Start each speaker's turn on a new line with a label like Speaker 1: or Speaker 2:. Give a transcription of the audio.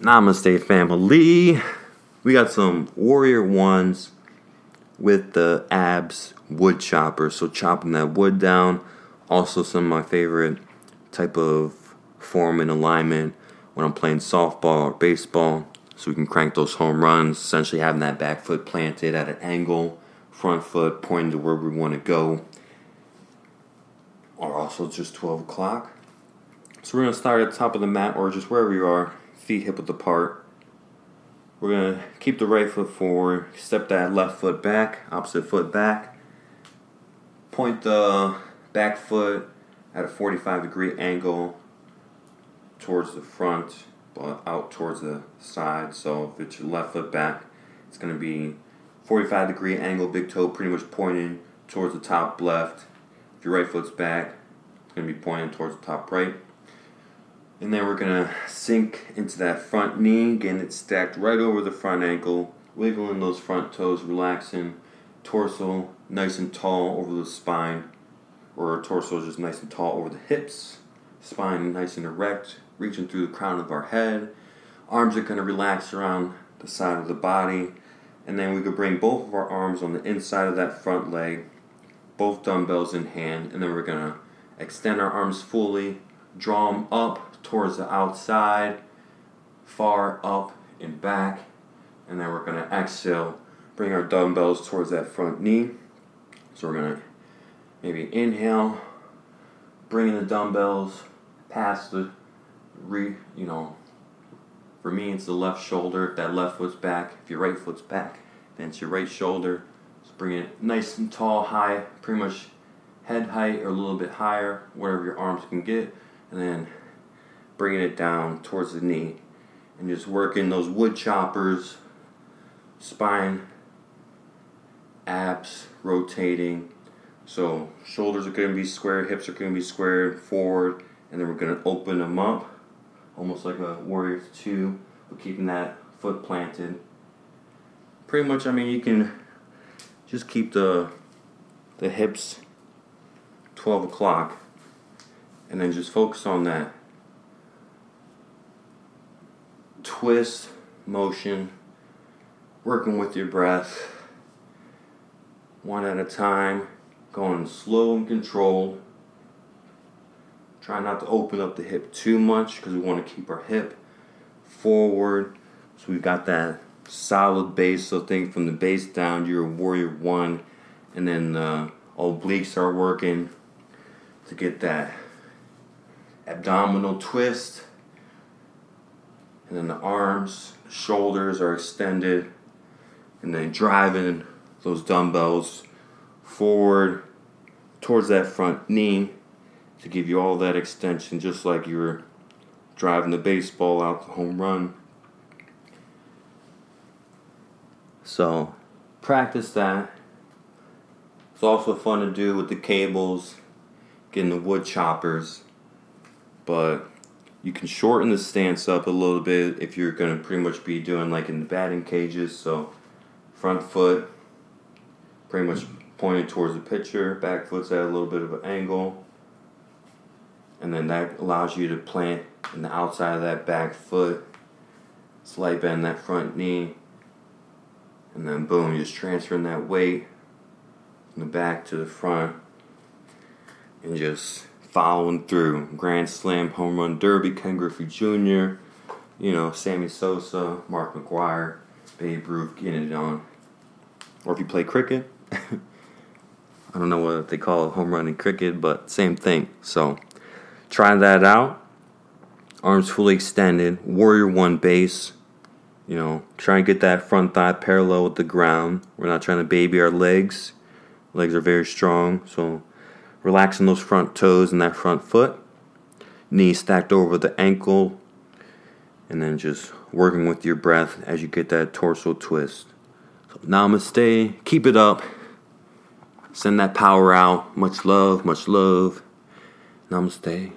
Speaker 1: Namaste, family. We got some Warrior Ones with the abs wood chopper. So, chopping that wood down. Also, some of my favorite type of form and alignment when I'm playing softball or baseball. So, we can crank those home runs. Essentially, having that back foot planted at an angle, front foot pointing to where we want to go. Or also just 12 o'clock. So, we're going to start at the top of the mat or just wherever you are feet hip width apart. We're gonna keep the right foot forward, step that left foot back, opposite foot back. Point the back foot at a 45 degree angle towards the front, but out towards the side. So if it's your left foot back, it's gonna be 45 degree angle, big toe pretty much pointing towards the top left. If your right foot's back, it's gonna be pointing towards the top right. And then we're gonna sink into that front knee, getting it stacked right over the front ankle, wiggling those front toes, relaxing, torso nice and tall over the spine, or torso just nice and tall over the hips, spine nice and erect, reaching through the crown of our head. Arms are gonna relax around the side of the body, and then we could bring both of our arms on the inside of that front leg, both dumbbells in hand, and then we're gonna extend our arms fully, draw them up towards the outside, far up and back. And then we're going to exhale, bring our dumbbells towards that front knee. So we're going to maybe inhale, bringing the dumbbells past the re, you know, for me it's the left shoulder. If that left foot's back, if your right foot's back, then it's your right shoulder. So bring it nice and tall, high, pretty much head height or a little bit higher, whatever your arms can get. And then bringing it down towards the knee and just working those wood choppers, spine, abs rotating. So shoulders are going to be squared, hips are going to be squared forward, and then we're going to open them up, almost like a warrior two, but keeping that foot planted. Pretty much, I mean, you can just keep the the hips 12 o'clock, and then just focus on that twist motion, working with your breath, one at a time, going slow and controlled. Try not to open up the hip too much because we want to keep our hip forward. So we've got that solid base. So think from the base down, you're a warrior one, and then the obliques are working to get that abdominal twist and then the arms, shoulders are extended, and then driving those dumbbells forward towards that front knee to give you all that extension, just like you were driving the baseball out the home run. So, practice that. It's also fun to do with the cables, getting the wood choppers, but you can shorten the stance up a little bit if you're going to pretty much be doing like in the batting cages. So, front foot pretty much pointed towards the pitcher, back foot's at a little bit of an angle. And then that allows you to plant in the outside of that back foot, slight bend that front knee, and then boom, you're just transferring that weight from the back to the front and just following through. Grand Slam, Home Run Derby, Ken Griffey Jr., you know, Sammy Sosa, Mark McGwire, Babe Ruth getting it on. Or if you play cricket, I don't know what they call a home run in cricket, but same thing. So try that out. Arms fully extended, Warrior One base. You know, try and get that front thigh parallel with the ground. We're not trying to baby our legs. Legs are very strong, so relaxing those front toes and that front foot, knees stacked over the ankle, and then just working with your breath as you get that torso twist. So, namaste, keep it up, send that power out. Much love, much love. Namaste.